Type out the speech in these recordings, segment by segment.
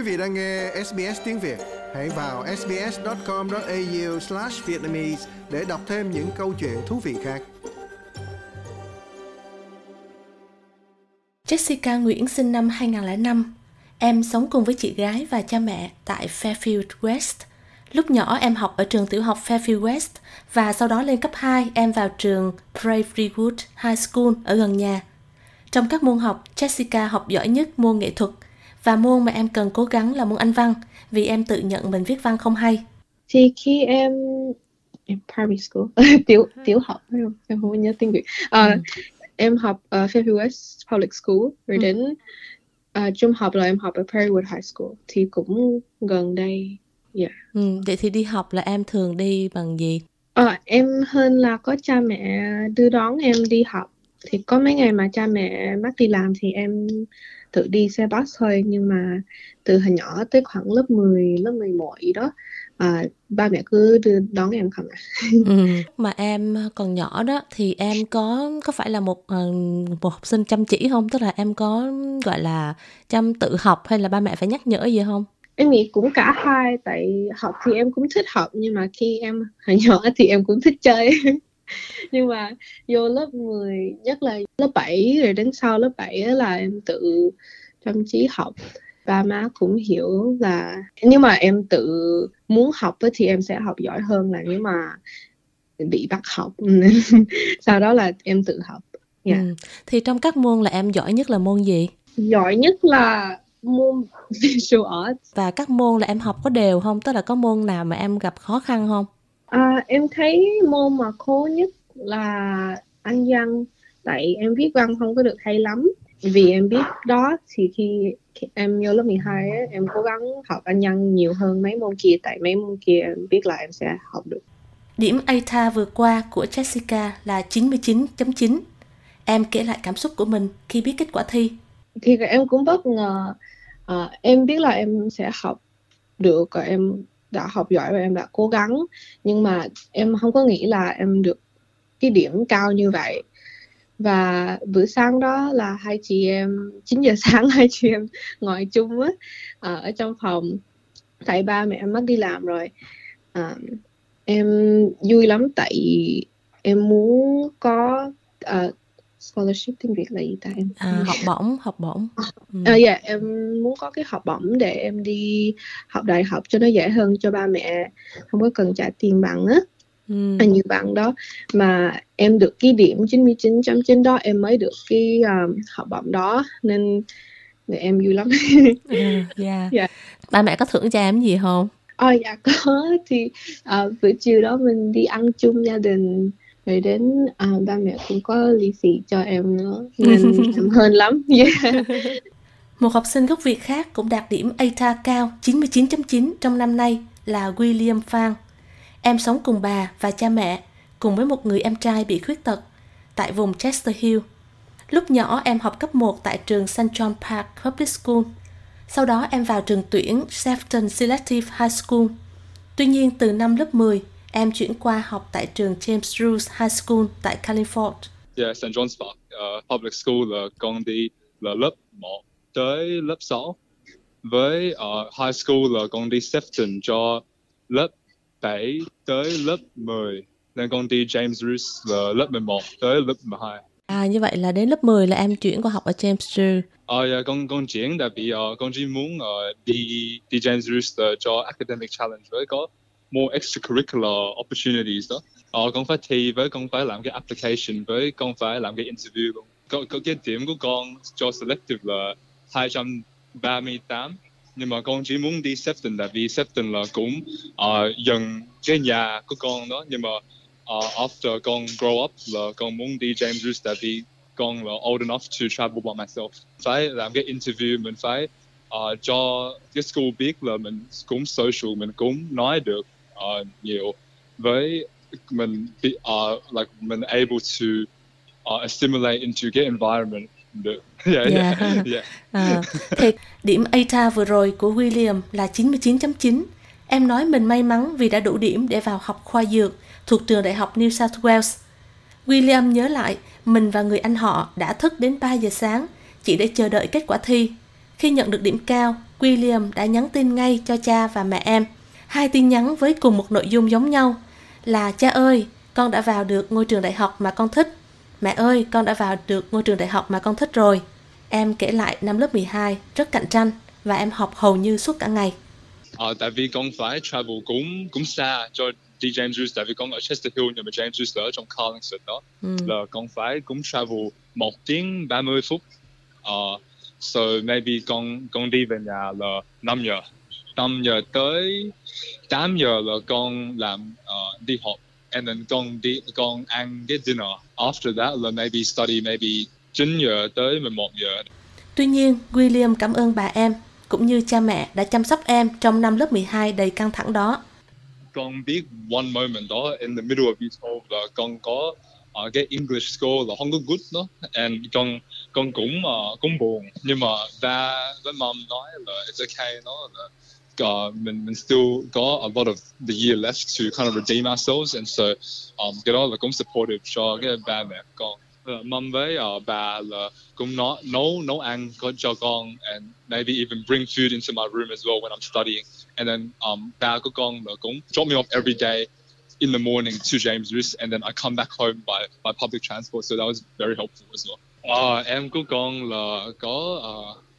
Quý vị đang nghe SBS tiếng Việt, hãy vào sbs.com.au/vietnamese để đọc thêm những câu chuyện thú vị khác. Jessica Nguyễn sinh năm 2005. Em sống cùng với chị gái và cha mẹ tại Fairfield West. Lúc nhỏ em học ở trường tiểu học Fairfield West và sau đó lên cấp 2 em vào trường Prairie Wood High School ở gần nhà. Trong các môn học, Jessica học giỏi nhất môn nghệ thuật và môn mà em cần cố gắng là môn Anh văn vì em tự nhận mình viết văn không hay. Thì khi em em primary school tiểu tiểu học em không nhớ tiếng Việt. À, ừ. Em học uh, Fairfield West Public School rồi ừ. đến uh, trung học là em học ở Perrywood High School thì cũng gần đây. Yeah. Ừ, vậy thì đi học là em thường đi bằng gì? À, em hơn là có cha mẹ đưa đón em đi học thì có mấy ngày mà cha mẹ bắt đi làm thì em tự đi xe bus thôi nhưng mà từ hồi nhỏ tới khoảng lớp 10, lớp 11 gì đó à, ba mẹ cứ đưa đón em không à. ừ. mà em còn nhỏ đó thì em có có phải là một ờ, một học sinh chăm chỉ không tức là em có gọi là chăm tự học hay là ba mẹ phải nhắc nhở gì không em nghĩ cũng cả hai tại học thì em cũng thích học nhưng mà khi em hồi nhỏ thì em cũng thích chơi nhưng mà vô lớp 10 nhất là lớp 7 rồi đến sau lớp 7 là em tự chăm chỉ học. Ba má cũng hiểu là nếu mà em tự muốn học thì em sẽ học giỏi hơn là nếu mà bị bắt học. Sau đó là em tự học. Yeah. ừ. thì trong các môn là em giỏi nhất là môn gì? Giỏi nhất là môn visual arts. Và các môn là em học có đều không? Tức là có môn nào mà em gặp khó khăn không À, em thấy môn mà khó nhất là Anh văn tại em viết văn không có được hay lắm vì em biết đó thì khi em vô lớp 12 ấy, em cố gắng học Anh văn nhiều hơn mấy môn kia tại mấy môn kia em biết là em sẽ học được. Điểm ATA vừa qua của Jessica là 99.9. Em kể lại cảm xúc của mình khi biết kết quả thi. Thì em cũng bất ngờ. À, em biết là em sẽ học được và em đã học giỏi và em đã cố gắng. Nhưng mà em không có nghĩ là em được cái điểm cao như vậy. Và bữa sáng đó là hai chị em 9 giờ sáng hai chị em ngồi chung á ờ, ở trong phòng. Tại ba mẹ em mất đi làm rồi. À, em vui lắm tại em muốn có uh, scholarship tiếng Việt là gì ta em? À, học bổng học bổng. Ừ. à, yeah, em muốn có cái học bổng để em đi học đại học cho nó dễ hơn cho ba mẹ. Không có cần trả tiền bằng á. Ừ. như bạn đó. Mà em được cái điểm 99.9 đó em mới được cái um, học bổng đó. Nên em vui lắm. Ừ, yeah. yeah. ba mẹ có thưởng cho em gì không? Ồ dạ có. Thì uh, bữa chiều đó mình đi ăn chung gia đình rồi đến à, ba mẹ cũng có lì xì cho em nữa nên em hơn lắm yeah. một học sinh gốc Việt khác cũng đạt điểm ATA cao 99.9 trong năm nay là William Phan em sống cùng bà và cha mẹ cùng với một người em trai bị khuyết tật tại vùng Chester Hill lúc nhỏ em học cấp 1 tại trường St. John Park Public School sau đó em vào trường tuyển Sefton Selective High School tuy nhiên từ năm lớp 10 Em chuyển qua học tại trường James Roos High School tại California. Yeah, St. John's Park uh, Public School là con đi là lớp 1 tới lớp 6. Với uh, high school là con đi Sefton cho lớp 7 tới lớp 10. Nên con đi James Roos là lớp 11 tới lớp 12. À như vậy là đến lớp 10 là em chuyển qua học ở James Roos. Ờ, uh, yeah, con con chuyển tại vì uh, con chỉ muốn uh, đi đi James uh, cho academic challenge với có more extracurricular opportunities đó. Ờ, con phải thi với con phải làm cái application với con phải làm cái interview luôn có, có cái điểm của con cho selective là 238 nhưng mà con chỉ muốn đi Sefton là vì Sefton là cũng uh, gần cái nhà của con đó. Nhưng mà uh, after con grow up là con muốn đi James Roos tại vì con là old enough to travel by myself. Phải làm cái interview mình phải uh, cho cái school biết là mình cũng social mình cũng nói được uh, nhiều với mình be, uh, like mình able to uh, assimilate into cái environment được. yeah, yeah. yeah. yeah. À, thì điểm ATA vừa rồi của William là 99.9. Em nói mình may mắn vì đã đủ điểm để vào học khoa dược thuộc trường đại học New South Wales. William nhớ lại mình và người anh họ đã thức đến 3 giờ sáng chỉ để chờ đợi kết quả thi Khi nhận được điểm cao, William đã nhắn tin ngay cho cha và mẹ em. Hai tin nhắn với cùng một nội dung giống nhau là cha ơi, con đã vào được ngôi trường đại học mà con thích. Mẹ ơi, con đã vào được ngôi trường đại học mà con thích rồi. Em kể lại năm lớp 12 rất cạnh tranh và em học hầu như suốt cả ngày. Ờ, tại vì con phải travel cũng cũng xa cho đi James Roos tại vì con ở Chester Hill nhưng mà James Roos ở trong Carlingford đó Ừ. là con phải cũng travel một tiếng 30 phút uh, so maybe con con đi về nhà là 5 giờ 5 giờ tới 8 giờ là con làm uh, đi học and then con đi con ăn cái dinner. After that là maybe study maybe 9 giờ tới 11 giờ. Tuy nhiên, William cảm ơn bà em cũng như cha mẹ đã chăm sóc em trong năm lớp 12 đầy căng thẳng đó. con biết one moment đó in the middle of year 12 là con có uh, cái English score là không có good đó. And con con cũng uh, cũng buồn. Nhưng mà ba với mom nói là it's okay nó là uh, mình mình still có a lot of the year left to kind of redeem ourselves. And so um, cái đó là cũng supportive. Cho cái ba mẹ con uh, mom với uh, bà là cũng nói nấu nấu ăn and maybe even bring food into my room as well when I'm studying. And then um, ba con là cũng drop me off every day in the morning to James Roos and then I come back home by by public transport. So that was very helpful as well. Uh, em con là uh,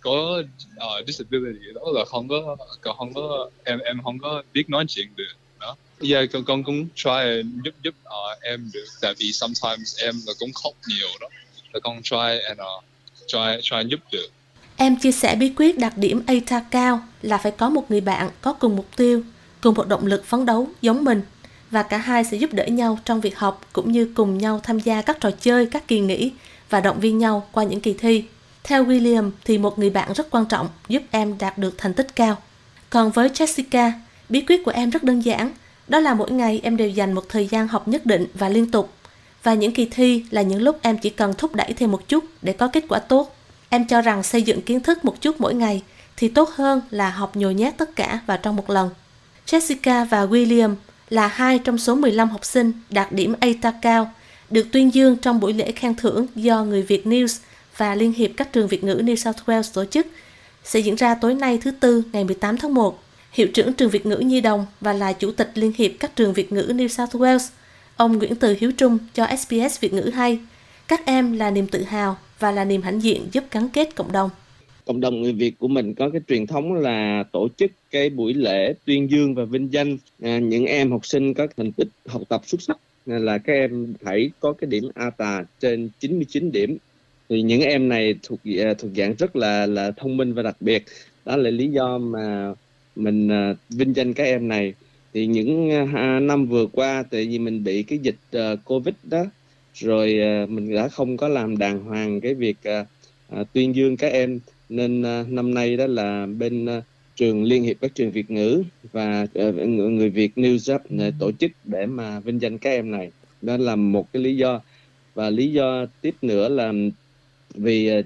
có uh, disability đó là không có còn không có em em không có biết nói chuyện được đó. Yeah, con con cũng try giúp giúp uh, em được tại vì sometimes em là cũng khóc nhiều đó. Là con try and uh, try try giúp được. Em chia sẻ bí quyết đạt điểm ATA cao là phải có một người bạn có cùng mục tiêu, cùng một động lực phấn đấu giống mình và cả hai sẽ giúp đỡ nhau trong việc học cũng như cùng nhau tham gia các trò chơi, các kỳ nghỉ và động viên nhau qua những kỳ thi. Theo William thì một người bạn rất quan trọng giúp em đạt được thành tích cao. Còn với Jessica, bí quyết của em rất đơn giản, đó là mỗi ngày em đều dành một thời gian học nhất định và liên tục. Và những kỳ thi là những lúc em chỉ cần thúc đẩy thêm một chút để có kết quả tốt. Em cho rằng xây dựng kiến thức một chút mỗi ngày thì tốt hơn là học nhồi nhét tất cả vào trong một lần. Jessica và William là hai trong số 15 học sinh đạt điểm ATA cao, được tuyên dương trong buổi lễ khen thưởng do Người Việt News và Liên hiệp các trường Việt ngữ New South Wales tổ chức, sẽ diễn ra tối nay thứ Tư ngày 18 tháng 1. Hiệu trưởng trường Việt ngữ Nhi Đồng và là Chủ tịch Liên hiệp các trường Việt ngữ New South Wales, ông Nguyễn Từ Hiếu Trung cho SBS Việt ngữ hay. Các em là niềm tự hào và là niềm hãnh diện giúp gắn kết cộng đồng. cộng đồng người Việt của mình có cái truyền thống là tổ chức cái buổi lễ tuyên dương và vinh danh à, những em học sinh có thành tích học tập xuất sắc là các em phải có cái điểm ATA trên 99 điểm thì những em này thuộc à, thuộc dạng rất là là thông minh và đặc biệt. Đó là lý do mà mình à, vinh danh các em này. Thì những à, năm vừa qua tại vì mình bị cái dịch Covid đó rồi mình đã không có làm đàng hoàng cái việc tuyên dương các em. Nên năm nay đó là bên trường liên hiệp các trường Việt ngữ và người, Việt News á, tổ chức để mà vinh danh các em này. Đó là một cái lý do. Và lý do tiếp nữa là vì ờ,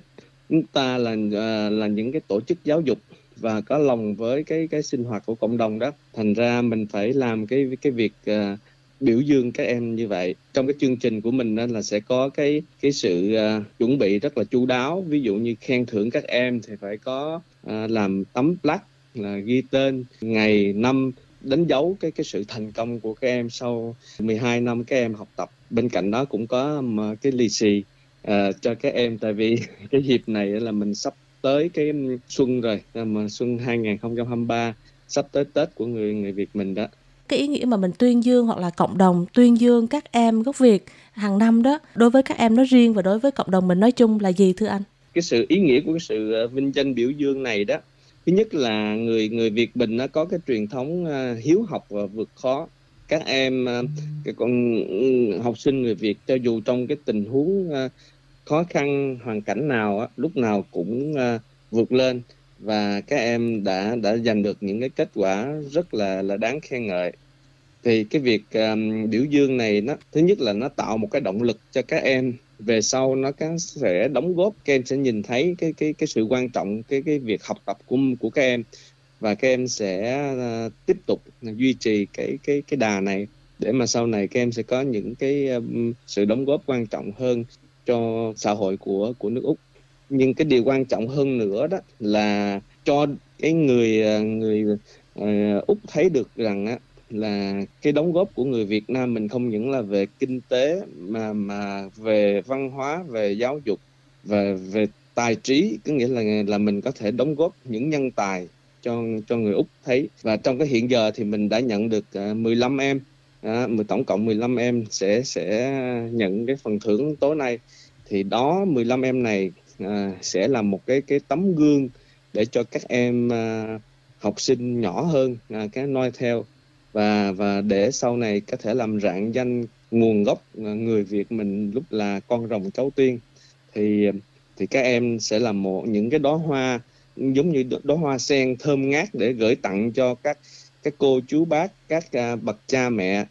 chúng ta là ờ, là những cái tổ chức giáo dục và có lòng với cái cái sinh hoạt của cộng đồng đó. Thành ra mình phải làm cái cái việc uh, biểu dương các em như vậy. Trong cái chương trình của mình đó là sẽ có cái cái sự uh, chuẩn bị rất là chu đáo. Ví dụ như khen thưởng các em thì phải có uh, làm tấm plaque là ghi tên ngày năm đánh dấu cái cái sự thành công của các em sau 12 năm các em học tập. Bên cạnh đó cũng có cái lì xì à, cho các em tại vì cái dịp này là mình sắp tới cái xuân rồi mà xuân 2023 sắp tới Tết của người người Việt mình đó cái ý nghĩa mà mình tuyên dương hoặc là cộng đồng tuyên dương các em gốc Việt hàng năm đó đối với các em nói riêng và đối với cộng đồng mình nói chung là gì thưa anh? cái sự ý nghĩa của cái sự ờ, vinh danh biểu dương này đó thứ nhất là người người Việt mình nó có cái truyền thống ờ, hiếu học và vượt khó các em ờ, cái con ừ, học sinh người Việt cho dù trong cái tình huống ờ, khó khăn hoàn cảnh nào á, lúc nào cũng ờ, vượt lên. Và các em đã đã giành được những cái kết quả rất là là đáng khen ngợi. Thì cái việc um, biểu dương này nó thứ nhất là nó tạo một cái động lực cho các em. Về sau nó sẽ đóng góp các em sẽ nhìn thấy cái cái cái sự quan trọng cái cái việc học tập của của các em. Và các em sẽ uh, tiếp tục duy trì cái cái cái đà này để mà sau này các em sẽ có những cái um, sự đóng góp quan trọng hơn cho xã hội của của nước Úc. Nhưng cái điều quan trọng hơn nữa đó là cho cái người người uh, úc thấy được rằng á là cái đóng góp của người Việt Nam mình không những là về kinh tế mà mà về văn hóa, về giáo dục và về tài trí, có nghĩa là là mình có thể đóng góp những nhân tài cho cho người Úc thấy. Và trong cái hiện giờ thì mình đã nhận được ờ, 15 em à, tổng cộng 15 em sẽ sẽ nhận cái phần thưởng tối nay. Thì đó 15 em này à, sẽ là một cái cái tấm gương để cho các em à, học sinh nhỏ hơn à, cái noi theo. Và và để sau này có thể làm rạng danh nguồn gốc à, người Việt mình lúc là con rồng cháu tiên. Thì thì các em sẽ là một những cái đóa hoa giống như đóa hoa sen thơm ngát để gửi tặng cho các các cô chú bác các uh, bậc cha mẹ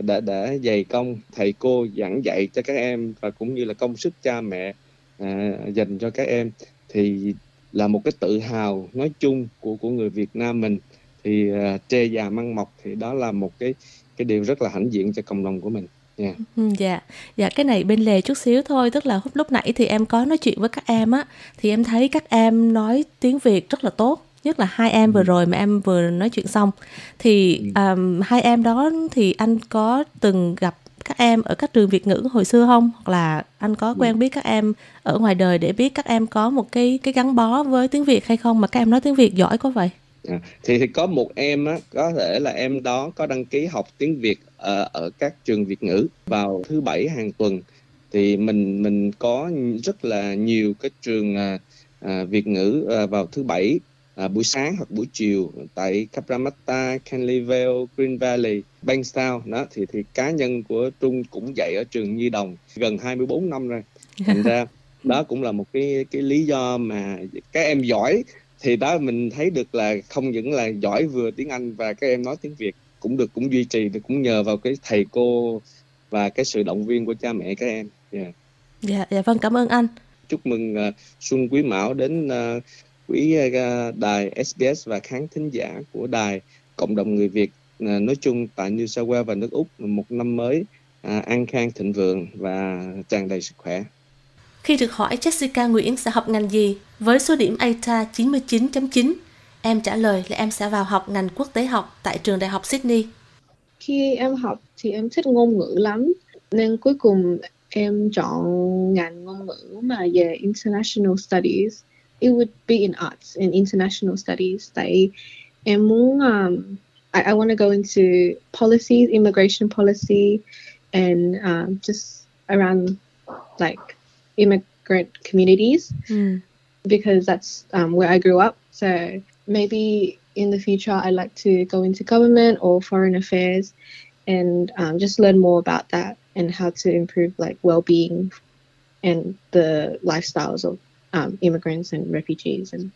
đã đã dày công thầy cô giảng dạy cho các em và cũng như là công sức cha mẹ à, dành cho các em thì là một cái tự hào nói chung của của người Việt Nam mình thì à, uh, tre già măng mọc thì đó là một cái cái điều rất là hãnh diện cho cộng đồng của mình. Yeah. Ừ, dạ dạ cái này bên lề chút xíu thôi tức là lúc nãy thì em có nói chuyện với các em á thì em thấy các em nói tiếng việt rất là tốt nhất là hai em vừa ừ. rồi mà em vừa nói chuyện xong. Thì um, hai em đó thì anh có từng gặp các em ở các trường Việt ngữ hồi xưa không? Hoặc là anh có quen biết các em ở ngoài đời để biết các em có một cái cái gắn bó với tiếng Việt hay không? Mà các em nói tiếng Việt giỏi có vậy? À, thì, thì có một em á có thể là em đó có đăng ký học tiếng Việt ở, ở các trường Việt ngữ vào thứ bảy hàng tuần. Thì mình mình có rất là nhiều cái trường à, à, Việt ngữ à, vào thứ bảy à, buổi sáng hoặc buổi chiều tại Cabramatta, Canleyville, Green Valley, Bankstown đó thì thì cá nhân của Trung cũng dạy ở trường Nhi Đồng gần 24 năm rồi. Thành ra đó cũng là một cái cái lý do mà các em giỏi thì đó mình thấy được là không những là giỏi vừa tiếng Anh và các em nói tiếng Việt cũng được cũng duy trì được cũng nhờ vào cái thầy cô và cái sự động viên của cha mẹ các em. Yeah. Dạ, dạ vâng cảm ơn anh. Chúc mừng uh, Xuân Quý Mão đến uh, quý uh, đài SBS và khán thính giả của đài cộng đồng người Việt uh, nói chung tại New South Wales và nước Úc một năm mới uh, an khang thịnh vượng và tràn đầy sức khỏe. Khi được hỏi Jessica Nguyễn sẽ học ngành gì với số điểm ATA 99.9, em trả lời là em sẽ vào học ngành quốc tế học tại trường đại học Sydney. Khi em học thì em thích ngôn ngữ lắm, nên cuối cùng em chọn ngành ngôn ngữ mà về International Studies. It would be in arts and international studies. Tại em muốn um, I, I want to go into policies, immigration policy, and um, just around like immigrant communities mm. because that's um, where I grew up. So maybe in the future, I'd like to go into government or foreign affairs and um, just learn more about that and how to improve like well-being and the lifestyles of um, immigrants and refugees and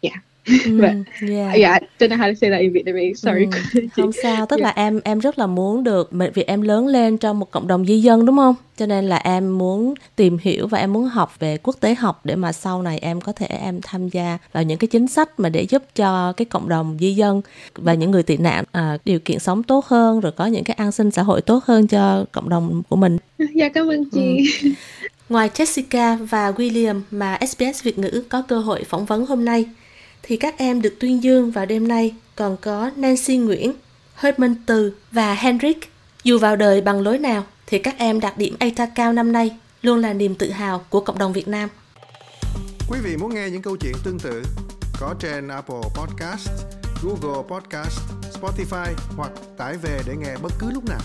yeah Mm, but yeah. yeah, I don't know how to say that in Vietnamese. Sorry. Mm, không sao, tức yeah. là em em rất là muốn được việc em lớn lên trong một cộng đồng di dân đúng không? Cho nên là em muốn tìm hiểu và em muốn học về quốc tế học để mà sau này em có thể em tham gia vào những cái chính sách mà để giúp cho cái cộng đồng di dân và những người tị nạn à, điều kiện sống tốt hơn rồi có những cái an sinh xã hội tốt hơn cho cộng đồng của mình. Dạ cảm ơn chị. Ừ. Ngoài Jessica và William mà SBS Việt ngữ có cơ hội phỏng vấn hôm nay thì các em được tuyên dương vào đêm nay còn có Nancy Nguyễn, Herman Từ và Henrik. Dù vào đời bằng lối nào thì các em đạt điểm ATA cao năm nay luôn là niềm tự hào của cộng đồng Việt Nam. Quý vị muốn nghe những câu chuyện tương tự có trên Apple Podcast, Google Podcast, Spotify hoặc tải về để nghe bất cứ lúc nào.